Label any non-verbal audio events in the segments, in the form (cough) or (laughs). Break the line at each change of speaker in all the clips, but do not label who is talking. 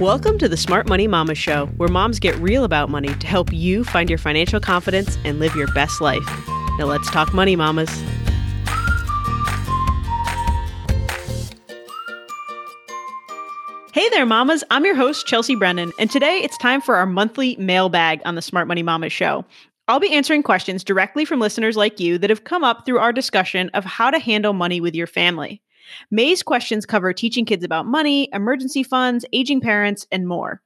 Welcome to the Smart Money Mama Show, where moms get real about money to help you find your financial confidence and live your best life. Now let's talk money, mamas. Hey there, mamas. I'm your host, Chelsea Brennan, and today it's time for our monthly mailbag on the Smart Money Mama Show. I'll be answering questions directly from listeners like you that have come up through our discussion of how to handle money with your family. May's questions cover teaching kids about money, emergency funds, aging parents, and more.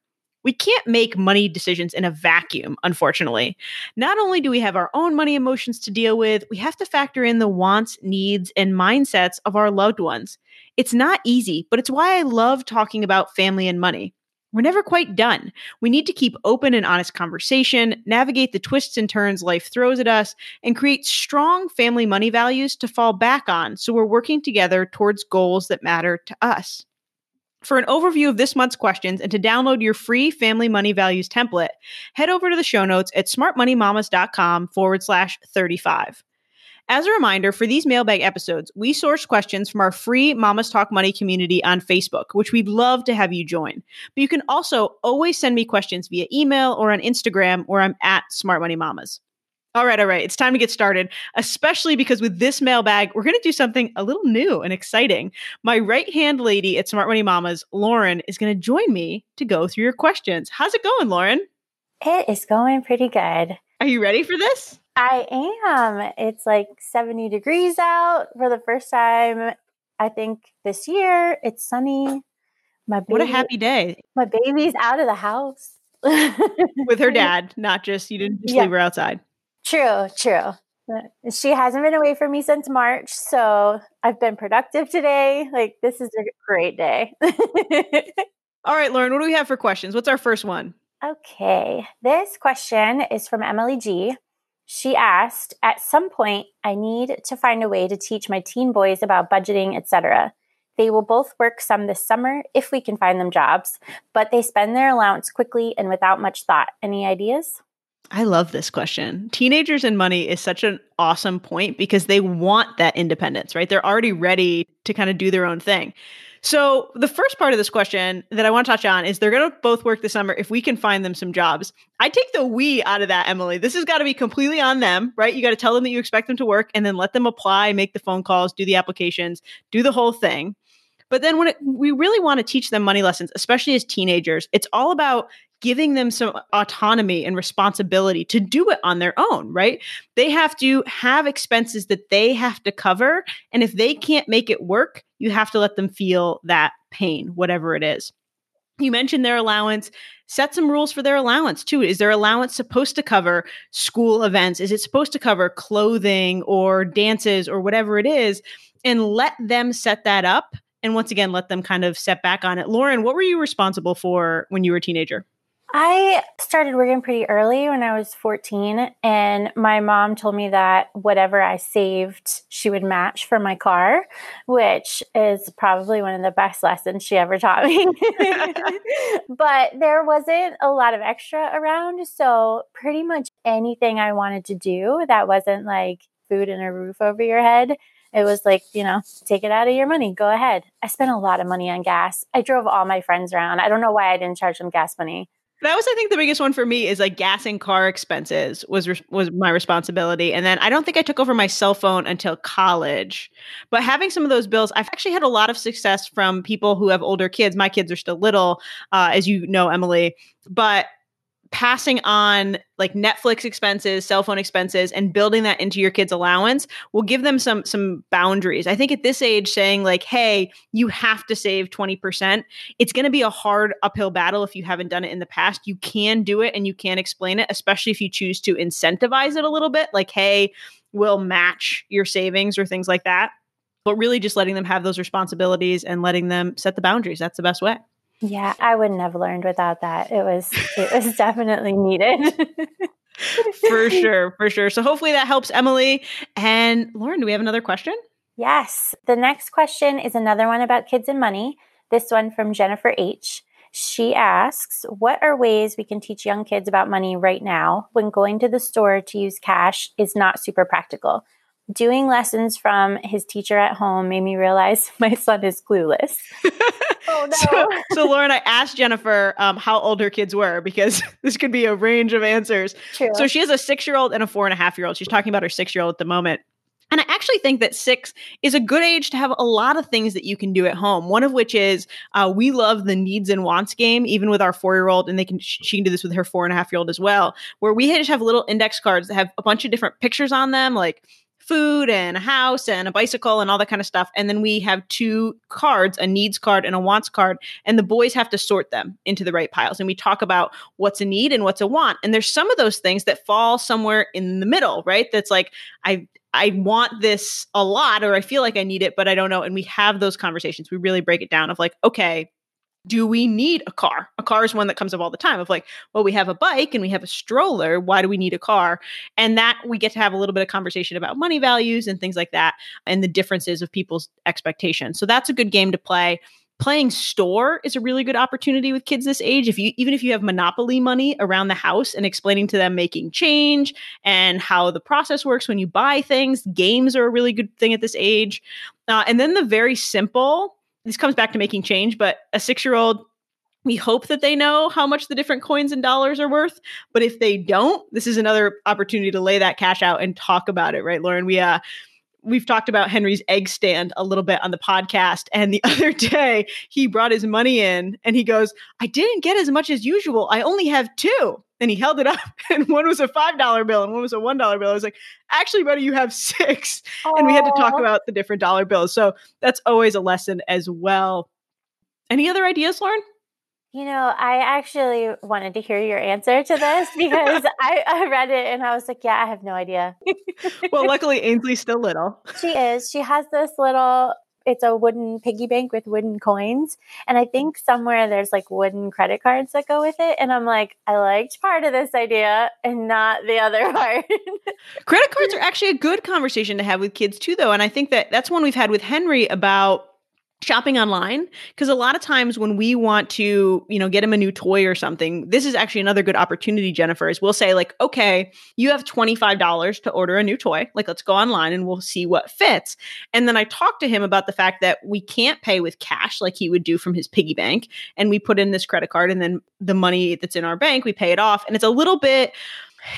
We can't make money decisions in a vacuum, unfortunately. Not only do we have our own money emotions to deal with, we have to factor in the wants, needs, and mindsets of our loved ones. It's not easy, but it's why I love talking about family and money. We're never quite done. We need to keep open and honest conversation, navigate the twists and turns life throws at us, and create strong family money values to fall back on so we're working together towards goals that matter to us. For an overview of this month's questions and to download your free family money values template, head over to the show notes at smartmoneymamas.com forward slash 35. As a reminder, for these mailbag episodes, we source questions from our free Mamas Talk Money community on Facebook, which we'd love to have you join. But you can also always send me questions via email or on Instagram, where I'm at Smart Money Mamas. All right, all right. It's time to get started, especially because with this mailbag, we're going to do something a little new and exciting. My right hand lady at Smart Money Mamas, Lauren, is going to join me to go through your questions. How's it going, Lauren?
It is going pretty good.
Are you ready for this?
I am. It's like 70 degrees out for the first time, I think, this year. It's sunny.
My baby, what a happy day.
My baby's out of the house. (laughs)
With her dad, not just, you didn't just yeah. leave her outside.
True, true. She hasn't been away from me since March, so I've been productive today. Like this is a great day. (laughs)
All right, Lauren, what do we have for questions? What's our first one?
Okay. This question is from Emily G. She asked, "At some point, I need to find a way to teach my teen boys about budgeting, etc. They will both work some this summer if we can find them jobs, but they spend their allowance quickly and without much thought. Any ideas?"
I love this question. Teenagers and money is such an awesome point because they want that independence, right? They're already ready to kind of do their own thing. So, the first part of this question that I want to touch on is they're going to both work this summer if we can find them some jobs. I take the we out of that, Emily. This has got to be completely on them, right? You got to tell them that you expect them to work and then let them apply, make the phone calls, do the applications, do the whole thing. But then when it, we really want to teach them money lessons, especially as teenagers, it's all about giving them some autonomy and responsibility to do it on their own, right? They have to have expenses that they have to cover. And if they can't make it work, you have to let them feel that pain, whatever it is. You mentioned their allowance. Set some rules for their allowance too. Is their allowance supposed to cover school events? Is it supposed to cover clothing or dances or whatever it is? And let them set that up. And once again, let them kind of set back on it. Lauren, what were you responsible for when you were a teenager?
I started working pretty early when I was 14, and my mom told me that whatever I saved, she would match for my car, which is probably one of the best lessons she ever taught me. (laughs) (laughs) but there wasn't a lot of extra around. So, pretty much anything I wanted to do that wasn't like food and a roof over your head, it was like, you know, take it out of your money. Go ahead. I spent a lot of money on gas. I drove all my friends around. I don't know why I didn't charge them gas money
that was i think the biggest one for me is like gas and car expenses was was my responsibility and then i don't think i took over my cell phone until college but having some of those bills i've actually had a lot of success from people who have older kids my kids are still little uh, as you know emily but passing on like Netflix expenses, cell phone expenses, and building that into your kid's allowance will give them some some boundaries. I think at this age, saying like, "Hey, you have to save twenty percent," it's going to be a hard uphill battle if you haven't done it in the past. You can do it, and you can explain it, especially if you choose to incentivize it a little bit, like, "Hey, we'll match your savings" or things like that. But really, just letting them have those responsibilities and letting them set the boundaries. That's the best way.
Yeah, I wouldn't have learned without that. It was it was (laughs) definitely needed.
for (laughs) sure, for sure. So hopefully that helps Emily and Lauren. Do we have another question?
Yes. The next question is another one about kids and money. This one from Jennifer H. She asks, What are ways we can teach young kids about money right now when going to the store to use cash is not super practical? Doing lessons from his teacher at home made me realize (laughs) my son is clueless. (laughs)
oh no! So, so, Lauren, I asked Jennifer um, how old her kids were because (laughs) this could be a range of answers. True. So she has a six-year-old and a four and a half-year-old. She's talking about her six-year-old at the moment. And I actually think that six is a good age to have a lot of things that you can do at home. One of which is uh, we love the needs and wants game, even with our four year old, and they can she can do this with her four and a half year old as well, where we just have little index cards that have a bunch of different pictures on them, like food and a house and a bicycle and all that kind of stuff. And then we have two cards, a needs card and a wants card, and the boys have to sort them into the right piles. And we talk about what's a need and what's a want. And there's some of those things that fall somewhere in the middle, right? That's like I I want this a lot or I feel like I need it, but I don't know. And we have those conversations. We really break it down of like, okay, do we need a car? A car is one that comes up all the time of like, well, we have a bike and we have a stroller. Why do we need a car? And that we get to have a little bit of conversation about money values and things like that and the differences of people's expectations. So that's a good game to play playing store is a really good opportunity with kids this age if you even if you have monopoly money around the house and explaining to them making change and how the process works when you buy things games are a really good thing at this age uh, and then the very simple this comes back to making change but a six year old we hope that they know how much the different coins and dollars are worth but if they don't this is another opportunity to lay that cash out and talk about it right lauren we uh we've talked about Henry's egg stand a little bit on the podcast. And the (laughs) other day, he brought his money in and he goes, I didn't get as much as usual. I only have two. And he held it up, (laughs) and one was a $5 bill and one was a $1 bill. I was like, actually, buddy, you have six. Aww. And we had to talk about the different dollar bills. So that's always a lesson as well. Any other ideas, Lauren?
You know, I actually wanted to hear your answer to this (laughs) because I, I, read it and I was like, yeah, I have no idea.
well, (laughs) luckily, Ainsley's still little.
She is. She has this little, it's a wooden piggy bank with wooden coins. And I think mm. somewhere there's like wooden credit cards that go with it. And I'm like, I liked part of this idea and not the other (laughs) part.
credit cards (laughs) are actually a good conversation to have with kids too, though. And I think that that's one we've had with Henry about shopping online because a lot of times when we want to you know get him a new toy or something this is actually another good opportunity jennifer is we'll say like okay you have $25 to order a new toy like let's go online and we'll see what fits. And then i talk to him about the fact that we can't pay with cash like he would do from his piggy bank and we put in this credit card and then the money that's in our bank we pay it off and it's a little bit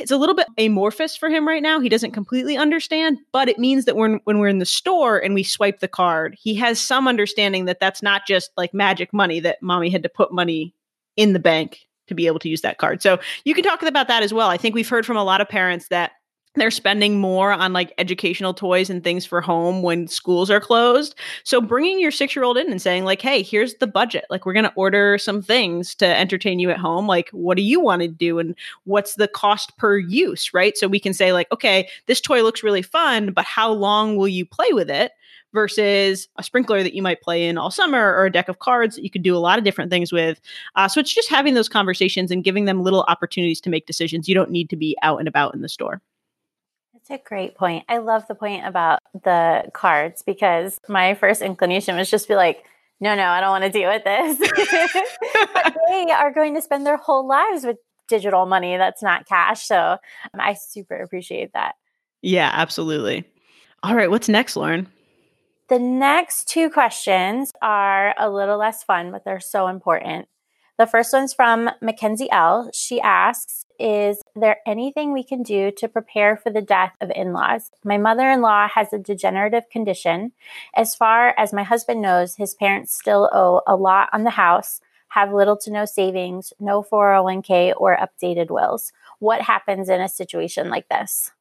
it's a little bit amorphous for him right now. He doesn't completely understand, but it means that when when we're in the store and we swipe the card, he has some understanding that that's not just like magic money that mommy had to put money in the bank to be able to use that card. So you can talk about that as well. I think we've heard from a lot of parents that they're spending more on like educational toys and things for home when schools are closed. So bringing your 6-year-old in and saying like, "Hey, here's the budget. Like we're going to order some things to entertain you at home. Like what do you want to do and what's the cost per use, right? So we can say like, "Okay, this toy looks really fun, but how long will you play with it?" versus a sprinkler that you might play in all summer or a deck of cards that you could do a lot of different things with. Uh, so it's just having those conversations and giving them little opportunities to make decisions. You don't need to be out and about in the store.
That's a great point. I love the point about the cards because my first inclination was just be like, no, no, I don't want to deal with this. but (laughs) they are going to spend their whole lives with digital money that's not cash. So um, I super appreciate that.
Yeah, absolutely. All right, what's next, Lauren?
The next two questions are a little less fun, but they're so important. The first one's from Mackenzie L. She asks, Is there anything we can do to prepare for the death of in laws? My mother in law has a degenerative condition. As far as my husband knows, his parents still owe a lot on the house, have little to no savings, no 401k, or updated wills. What happens in a situation like this?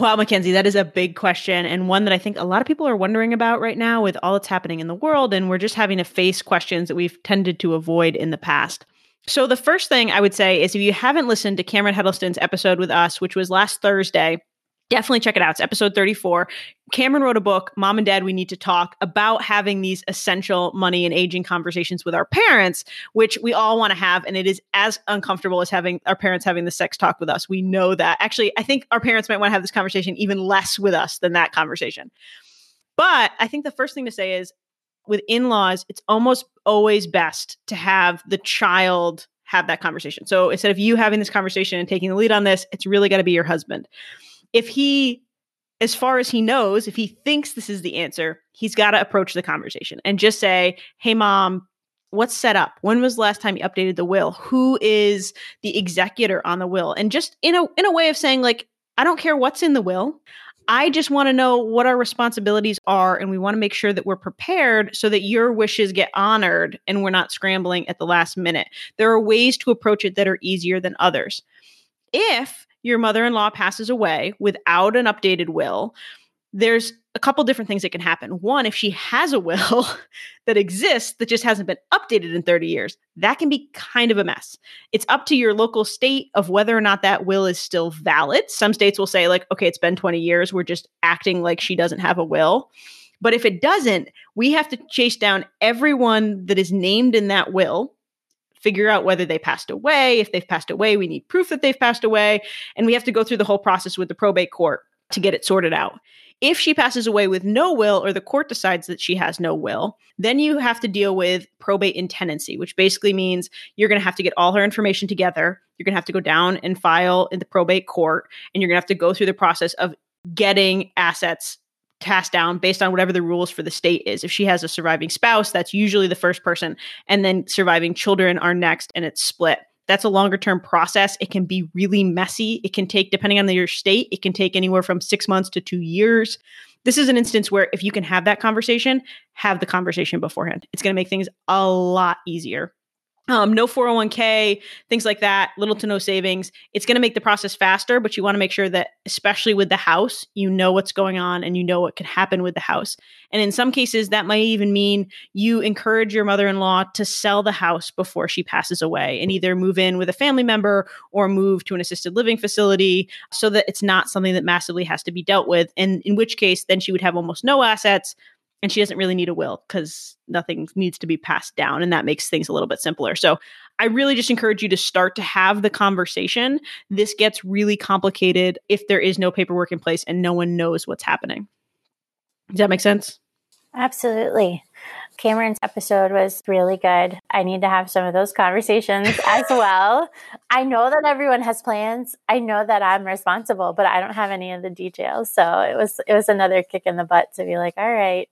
Wow, Mackenzie, that is a big question and one that I think a lot of people are wondering about right now with all that's happening in the world. And we're just having to face questions that we've tended to avoid in the past. So, the first thing I would say is if you haven't listened to Cameron Huddleston's episode with us, which was last Thursday, definitely check it out. It's episode 34. Cameron wrote a book, Mom and Dad, We Need to Talk, about having these essential money and aging conversations with our parents, which we all want to have. And it is as uncomfortable as having our parents having the sex talk with us. We know that. Actually, I think our parents might want to have this conversation even less with us than that conversation. But I think the first thing to say is with in laws, it's almost always best to have the child have that conversation. So instead of you having this conversation and taking the lead on this, it's really got to be your husband if he as far as he knows, if he thinks this is the answer, he's got to approach the conversation and just say, Hey, mom, what's set up? When was the last time you updated the will? Who is the executor on the will? And just in a in a way of saying like I don't care what's in the will. I just want to know what our responsibilities are and we want to make sure that we're prepared so that your wishes get honored and we're not scrambling at the last minute. There are ways to approach it that are easier than others. If your mother-in-law passes away without an updated will, there's a couple different things that can happen. One, if she has a will (laughs) that exists that just hasn't been updated in 30 years, that can be kind of a mess. It's up to your local state of whether or not that will is still valid. Some states will say, like, okay, it's been 20 years. We're just acting like she doesn't have a will. But if it doesn't, we have to chase down everyone that is named in that will, figure out whether they passed away. If they've passed away, we need proof that they've passed away. And we have to go through the whole process with the probate court to get it sorted out. If she passes away with no will or the court decides that she has no will, then you have to deal with probate intestacy, which basically means you're going to have to get all her information together. You're going to have to go down and file in the probate court, and you're going to have to go through the process of getting assets cast down based on whatever the rules for the state is. If she has a surviving spouse, that's usually the first person, and then surviving children are next, and it's split that's a longer term process. It can be really messy. It can take, depending on your state, it can take anywhere from six months to two years. This is an instance where if you can have that conversation, have the conversation beforehand. It's going to make things a lot easier um, no 401k, things like that, little to no savings. It's going to make the process faster, but you want to make sure that, especially with the house, you know what's going on and you know what could happen with the house. And in some cases, that might even mean you encourage your mother in law to sell the house before she passes away and either move in with a family member or move to an assisted living facility so that it's not something that massively has to be dealt with. And in which case, then she would have almost no assets and she doesn't really need a will because nothing needs to be passed down and that makes things a little bit simpler so i really just encourage you to start to have the conversation this gets really complicated if there is no paperwork in place and no one knows what's happening does that make sense
absolutely Cameron's episode was really good. I need to have some of those conversations (laughs) as well. I know that everyone has plans. I know that I'm responsible, but I don't have any of the details. So it was it was another kick in the butt to be like, all right,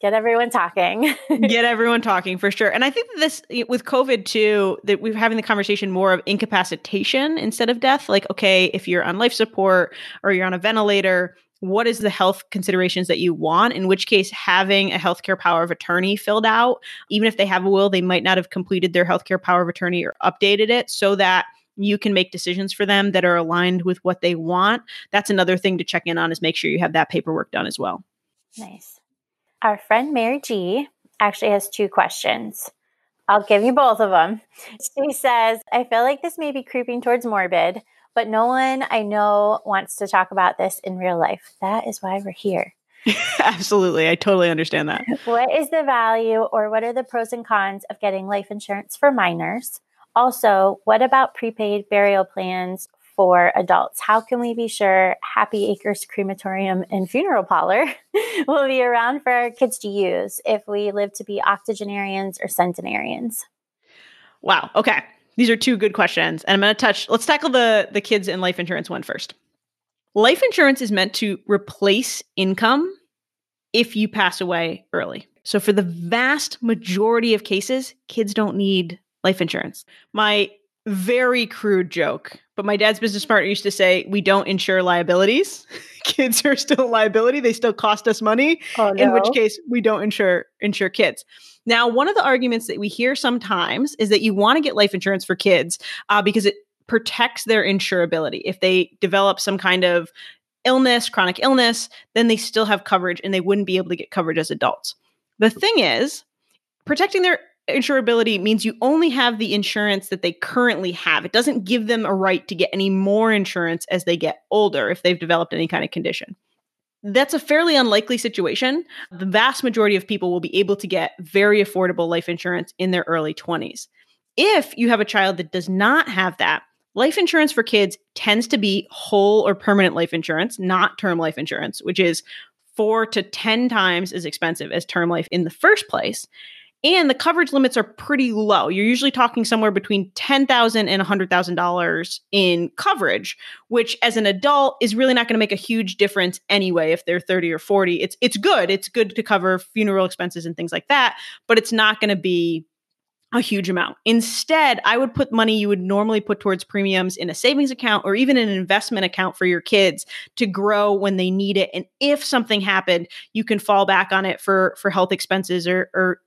get everyone talking. (laughs)
Get everyone talking for sure. And i think this with covid too that we're having the conversation more of incapacitation instead of death. Like okay if you're on life support or you're on a ventilator what is the health considerations that you want? In which case having a healthcare power of attorney filled out even if they have a will they might not have completed their healthcare power of attorney or updated it so that you can make decisions for them that are aligned with what they want. That's another thing to check in on is make sure you have that paperwork done as well.
Nice our friend Mary G actually has two questions. I'll give you both of them. She says, I feel like this may be creeping towards morbid, but no one I know wants to talk about this in real life. That is why we're here. (laughs)
Absolutely. I totally understand that. (laughs)
What is the value or what are the pros and cons of getting life insurance for minors? Also, what about prepaid burial plans for adults. How can we be sure Happy Acres Crematorium and Funeral Parlor (laughs) will be around for our kids to use if we live to be octogenarians or centenarians?
Wow. Okay. These are two good questions. And I'm going to touch, let's tackle the, the kids and life insurance one first. Life insurance is meant to replace income if you pass away early. So, for the vast majority of cases, kids don't need life insurance. My very crude joke, but my dad's business partner used to say, "We don't insure liabilities. (laughs) kids are still a liability; they still cost us money. Oh, no. In which case, we don't insure insure kids." Now, one of the arguments that we hear sometimes is that you want to get life insurance for kids uh, because it protects their insurability. If they develop some kind of illness, chronic illness, then they still have coverage, and they wouldn't be able to get coverage as adults. The thing is, protecting their insurability means you only have the insurance that they currently have. It doesn't give them a right to get any more insurance as they get older if they've developed any kind of condition. That's a fairly unlikely situation. The vast majority of people will be able to get very affordable life insurance in their early 20s. If you have a child that does not have that, life insurance for kids tends to be whole or permanent life insurance, not term life insurance, which is four to 10 times as expensive as term life in the first place. And the coverage limits are pretty low. You're usually talking somewhere between 10,000 and $100,000 in coverage, which as an adult is really not going to make a huge difference anyway if they're 30 or 40. It's it's good. It's good to cover funeral expenses and things like that, but it's not going to be a huge amount. Instead, I would put money you would normally put towards premiums in a savings account or even an investment account for your kids to grow when they need it. And if something happened, you can fall back on it for for health expenses or or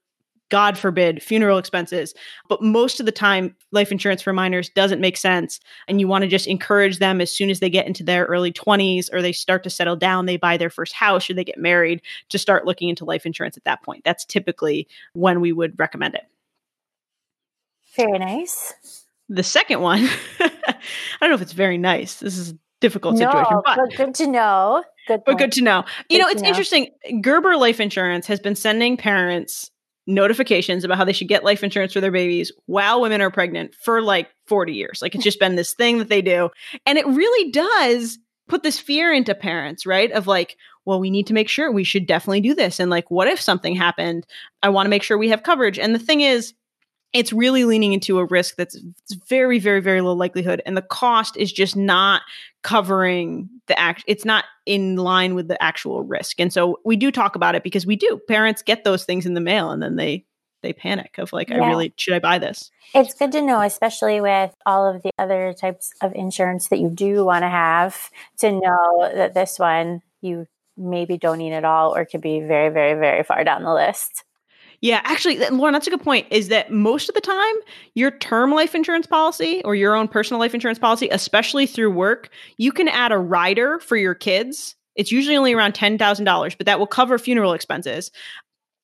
God forbid, funeral expenses. But most of the time, life insurance for minors doesn't make sense. And you want to just encourage them as soon as they get into their early 20s or they start to settle down, they buy their first house or they get married to start looking into life insurance at that point. That's typically when we would recommend it.
Very nice.
The second one, (laughs) I don't know if it's very nice. This is a difficult
no,
situation, but,
but good to know. Good
but good to know. You
Good
know, it's
know.
interesting. Gerber Life Insurance has been sending parents notifications about how they should get life insurance for their babies while women are pregnant for like 40 years. Like it's just been this thing that they do. And it really does put this fear into parents, right? Of like, well, we need to make sure we should definitely do this. And like, what if something happened? I want to make sure we have coverage. And the thing is, it's really leaning into a risk that's very, very, very low likelihood. And the cost is just not covering the act. It's not in line with the actual risk. And so we do talk about it because we do. Parents get those things in the mail and then they they panic of like, I really should I buy this?
It's good to know, especially with all of the other types of insurance that you do want to have, to know that this one you maybe don't need at all or could be very, very, very far down the list.
Yeah, actually, Lauren, that's a good point. Is that most of the time, your term life insurance policy or your own personal life insurance policy, especially through work, you can add a rider for your kids. It's usually only around $10,000, but that will cover funeral expenses.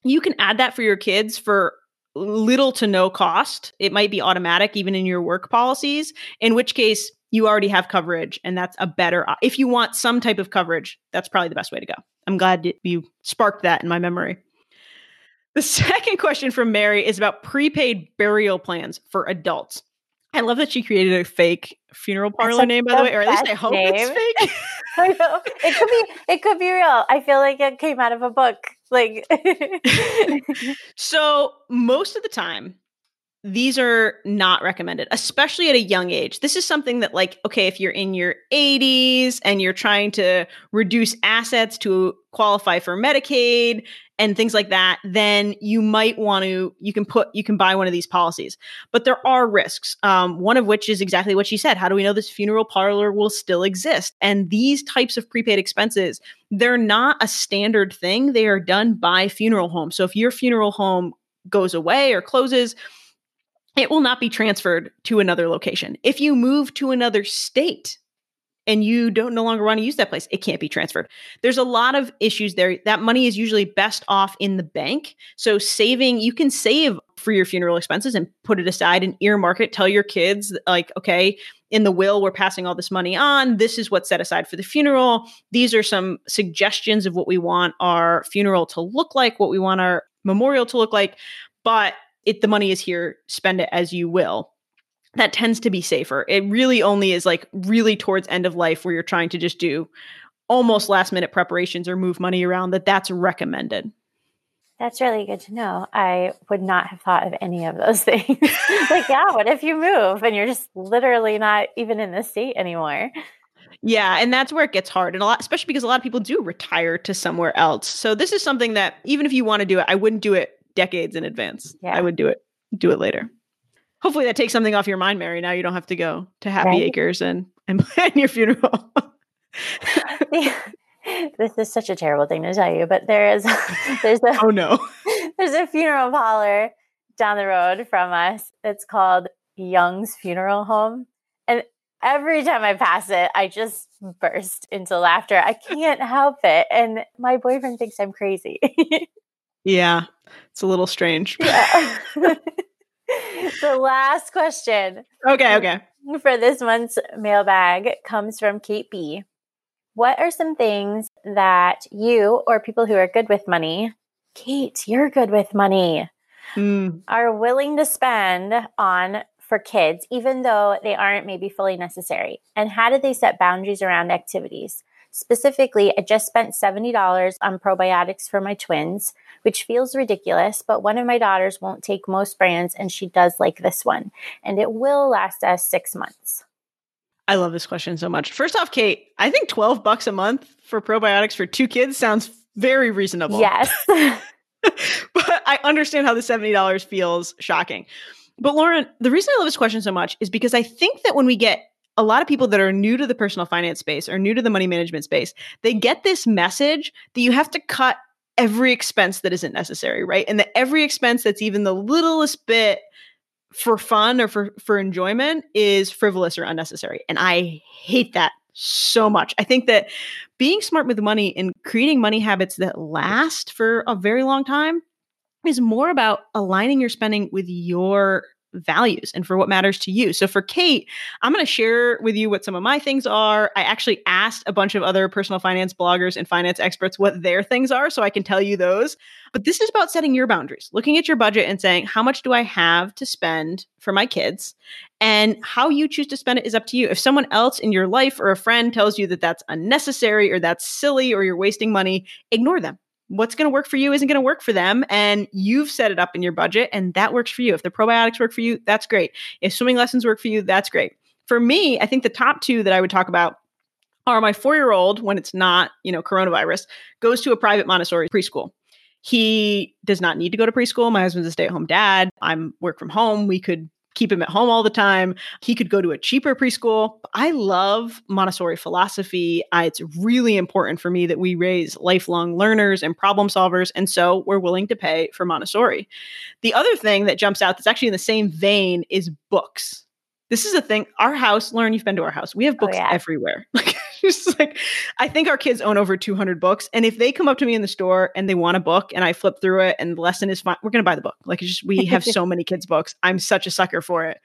You can add that for your kids for little to no cost. It might be automatic even in your work policies, in which case you already have coverage and that's a better if you want some type of coverage, that's probably the best way to go. I'm glad you sparked that in my memory. The (laughs) second question from Mary is about prepaid burial plans for adults. I love that she created a fake funeral parlor name, by the way, or at least I hope
name.
it's fake. (laughs)
I know. It could be it could be real. I feel like it came out of a book. Like (laughs)
so, most of the time, these are not recommended, especially at a young age. This is something that, like, okay, if you're in your 80s and you're trying to reduce assets to qualify for Medicaid and things like that, then you might want to, you can put, you can buy one of these policies. But there are risks, um, one of which is exactly what she said. How do we know this funeral parlor will still exist? And these types of prepaid expenses, they're not a standard thing. They are done by funeral homes. So if your funeral home goes away or closes, it will not be transferred to another location. If you move to another state and you don't no longer want to use that place, it can't be transferred. There's a lot of issues there. That money is usually best off in the bank. So saving, you can save for your funeral expenses and put it aside and earmark it. Tell your kids like, okay, in the will, we're passing all this money on. This is what's set aside for the funeral. These are some suggestions of what we want our funeral to look like, what we want our memorial to look like. But it the money is here, spend it as you will. That tends to be safer. It really only is like really towards end of life where you're trying to just do almost last minute preparations or move money around that that's recommended.
That's really good to know. I would not have thought of any of those (laughs) things. like, yeah, what if you move and you're just literally not even in the state anymore?
Yeah, and that's where it gets hard. And a lot especially because a lot of people do retire to somewhere else. So this is something that even if you want to do it, I wouldn't do it decades in advance.
Yeah.
I would do it do it later. Hopefully that takes something off your mind, Mary. Now you don't have to go to Happy
Right.
Acres and and (laughs) plan your funeral. (laughs)
this is such a terrible thing to tell you, but there is (laughs) there's a
oh no.
there's a funeral parlor down the road from us. It's called Young's Funeral Home. And every time I pass it, I just burst into laughter. I can't help it. And my boyfriend thinks I'm crazy.
Yeah. It's a little strange.
Yeah. (laughs) the last question
Okay, okay.
for this month's mailbag comes from Kate B. What are some things that you or people who are good with money, Kate, you're good with money,
Mm,
are willing to spend on for kids, even though they aren't maybe fully necessary? And how do they set boundaries around activities? Specifically, I just spent $70 on probiotics for my twins, which feels ridiculous, but one of my daughters won't take most brands and she does like this one, and it will last us six months.
I love this question so much. First off, Kate, I think 12 bucks a month for probiotics for two kids sounds very reasonable.
Yes. (laughs) (laughs)
but I understand how the $70 feels shocking. But Lauren, the reason I love this question so much is because I think that when we get a lot of people that are new to the personal finance space or new to the money management space, they get this message that you have to cut every expense that isn't necessary, right? And that every expense that's even the littlest bit for fun or for for enjoyment is frivolous or unnecessary. And I hate that so much. I think that being smart with money and creating money habits that last for a very long time is more about aligning your spending with your values and for what matters to you. So for Kate, I'm going to share with you what some of my things are. I actually asked a bunch of other personal finance bloggers and finance experts what their things are so I can tell you those. But this is about setting your boundaries, looking at your budget and saying, how much do I have to spend for my kids? And how you choose to spend it is up to you. If someone else in your life or a friend tells you that that's unnecessary or that's silly or you're wasting money, ignore them what's going to work for you isn't going to work for them and you've set it up in your budget and that works for you. If the probiotics work for you that's great. If swimming lessons work for you that's great. For me i think the top two that i would talk about are my four year old when it's not you know coronavirus goes to a private montessori preschool. He does not need to go to preschool. My husband's a stay-at-home dad. I'm work from home. We could keep him at home all the time. He could go to a cheaper preschool. I love Montessori philosophy. I, it's really important for me that we raise lifelong learners and problem solvers. And so we're willing to pay for Montessori. The other thing that jumps out that's actually in the same vein is books this is a thing. Our house, Lauren, you've been to our house. We have oh, books oh, yeah. everywhere. (laughs) Like, just like, I think our kids own over 200 books. And if they come up to me in the store and they want a book and I flip through it and the lesson is fine, we're going to buy the book. Like, just, we have so many kids' books. I'm such a sucker for it.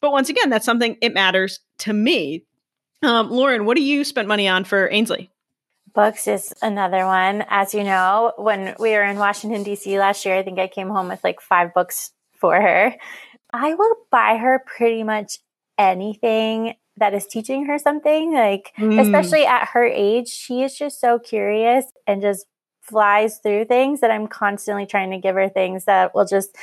But once again, that's something it matters to me. Um, Lauren, what do you spend money on for Ainsley?
Books is another one. As you know, when we were in Washington, D.C. last year, I think I came home with like five books for her. I will buy her pretty much anything that is teaching her something. Like, mm. especially at her age, she is just so curious and just flies through things that I'm constantly trying to give her things that will just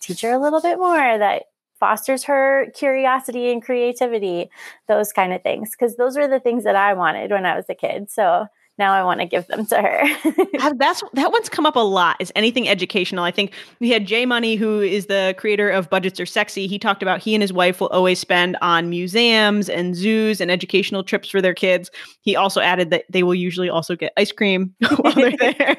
teach her a little bit more, that fosters her curiosity and creativity, those kind of things. Because those were the things that I wanted when I was a kid. So now I want to give them to her. (laughs)
That's that one's come up a lot. Is anything educational? I think we had Jay Money, who is the creator of Budgets Are Sexy. He talked about he and his wife will always spend on museums and zoos and educational trips for their kids. He also added that they will usually also get ice cream (laughs) while they're (laughs) there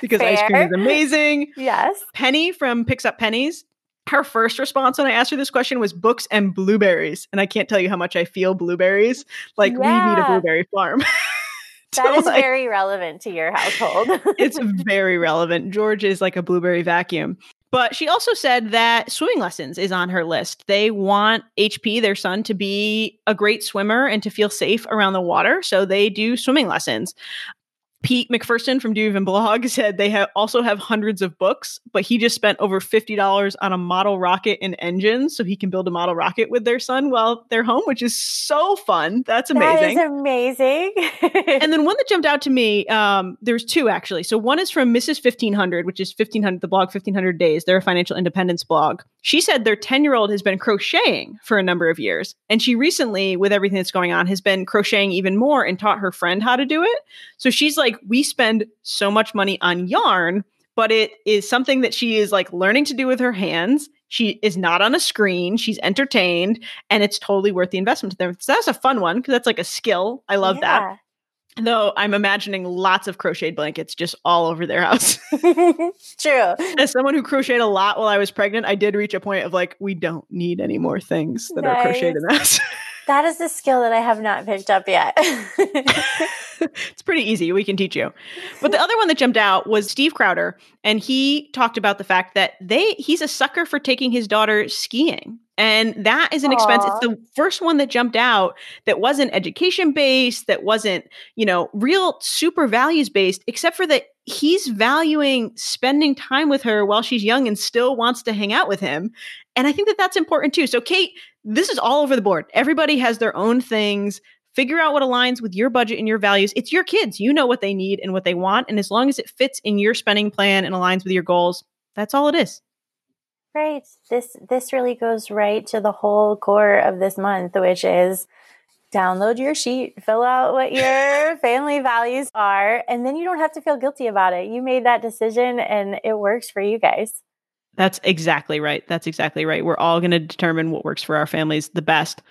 because Fair. ice cream is amazing.
Yes.
Penny from Picks Up Pennies her first response when I asked her this question was books and blueberries. And I can't tell you how much I feel blueberries. Like yeah. we need a blueberry farm. (laughs)
That is like, very relevant to your household. (laughs)
it's very relevant. George is like a blueberry vacuum. But she also said that swimming lessons is on her list. They want HP, their son, to be a great swimmer and to feel safe around the water. So they do swimming lessons. Pete McPherson from Do Even Blog (laughs) said they have also have hundreds of books, but he just spent over $50 on a model rocket and engines so he can build a model rocket with their son while they're home, which is so fun. That's amazing.
That is amazing. (laughs)
and then one that jumped out to me, um, there's two actually. So one is from Mrs. 1500, which is 1500, the blog 1500 Days. They're a financial independence blog. She said their 10 year old has been crocheting for a number of years. And she recently, with everything that's going on, has been crocheting even more and taught her friend how to do it. So she's like, we spend so much money on yarn, but it is something that she is like learning to do with her hands. She is not on a screen. She's entertained, and it's totally worth the investment to them. So that's a fun one because that's like a skill. I love yeah. that. Though I'm imagining lots of crocheted blankets just all over their house. (laughs) (laughs)
True.
As someone who crocheted a lot while I was pregnant, I did reach a point of like, we don't need any more things that nice. are crocheted in the house. (laughs)
that is a skill that I have not picked up yet. (laughs)
it's pretty easy. We can teach you. But the other one that jumped out was Steve Crowder, and he talked about the fact that they he's a sucker for taking his daughter skiing. And that is an Aww. expense. It's the first one that jumped out that wasn't education based, that wasn't, you know, real super values based, except for that he's valuing spending time with her while she's young and still wants to hang out with him. And I think that that's important too. So, Kate, this is all over the board. Everybody has their own things Figure out what aligns with your budget and your values. It's your kids. You know what they need and what they want. And as long as it fits in your spending plan and aligns with your goals, that's all it is.
Right. This this really goes right to the whole core of this month, which is download your sheet, fill out what (laughs) your family values are, and then you don't have to feel guilty about it. You made that decision and it works for you guys.
That's exactly right. That's exactly right. We're all going to determine what works for our families the best.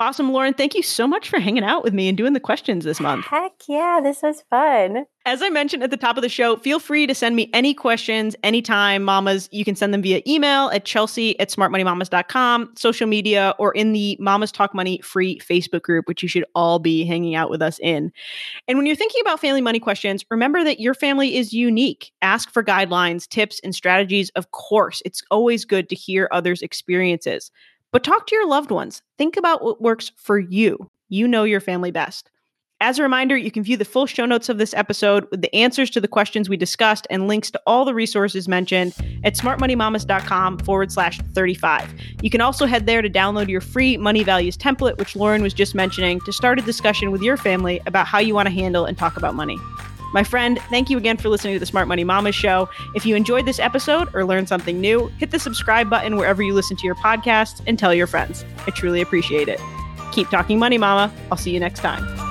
Awesome, Lauren. Thank you so much for hanging out with me and doing the questions this month.
Heck yeah, this was fun.
As I mentioned at the top of the show, feel free to send me any questions anytime, mamas. You can send them via email at chelsea at smartmoneymamas.com, social media, or in the Mamas Talk Money free Facebook group, which you should all be hanging out with us in. And when you're thinking about family money questions, remember that your family is unique. Ask for guidelines, tips, and strategies. Of course, it's always good to hear others' experiences. But talk to your loved ones. Think about what works for you. You know your family best. As a reminder, you can view the full show notes of this episode with the answers to the questions we discussed and links to all the resources mentioned at smartmoneymamas.com forward slash 35. You can also head there to download your free money values template, which Lauren was just mentioning, to start a discussion with your family about how you want to handle and talk about money. My friend, thank you again for listening to the Smart Money Mama show. If you enjoyed this episode or learned something new, hit the subscribe button wherever you listen to your podcasts and tell your friends. I truly appreciate it. Keep talking money, Mama. I'll see you next time.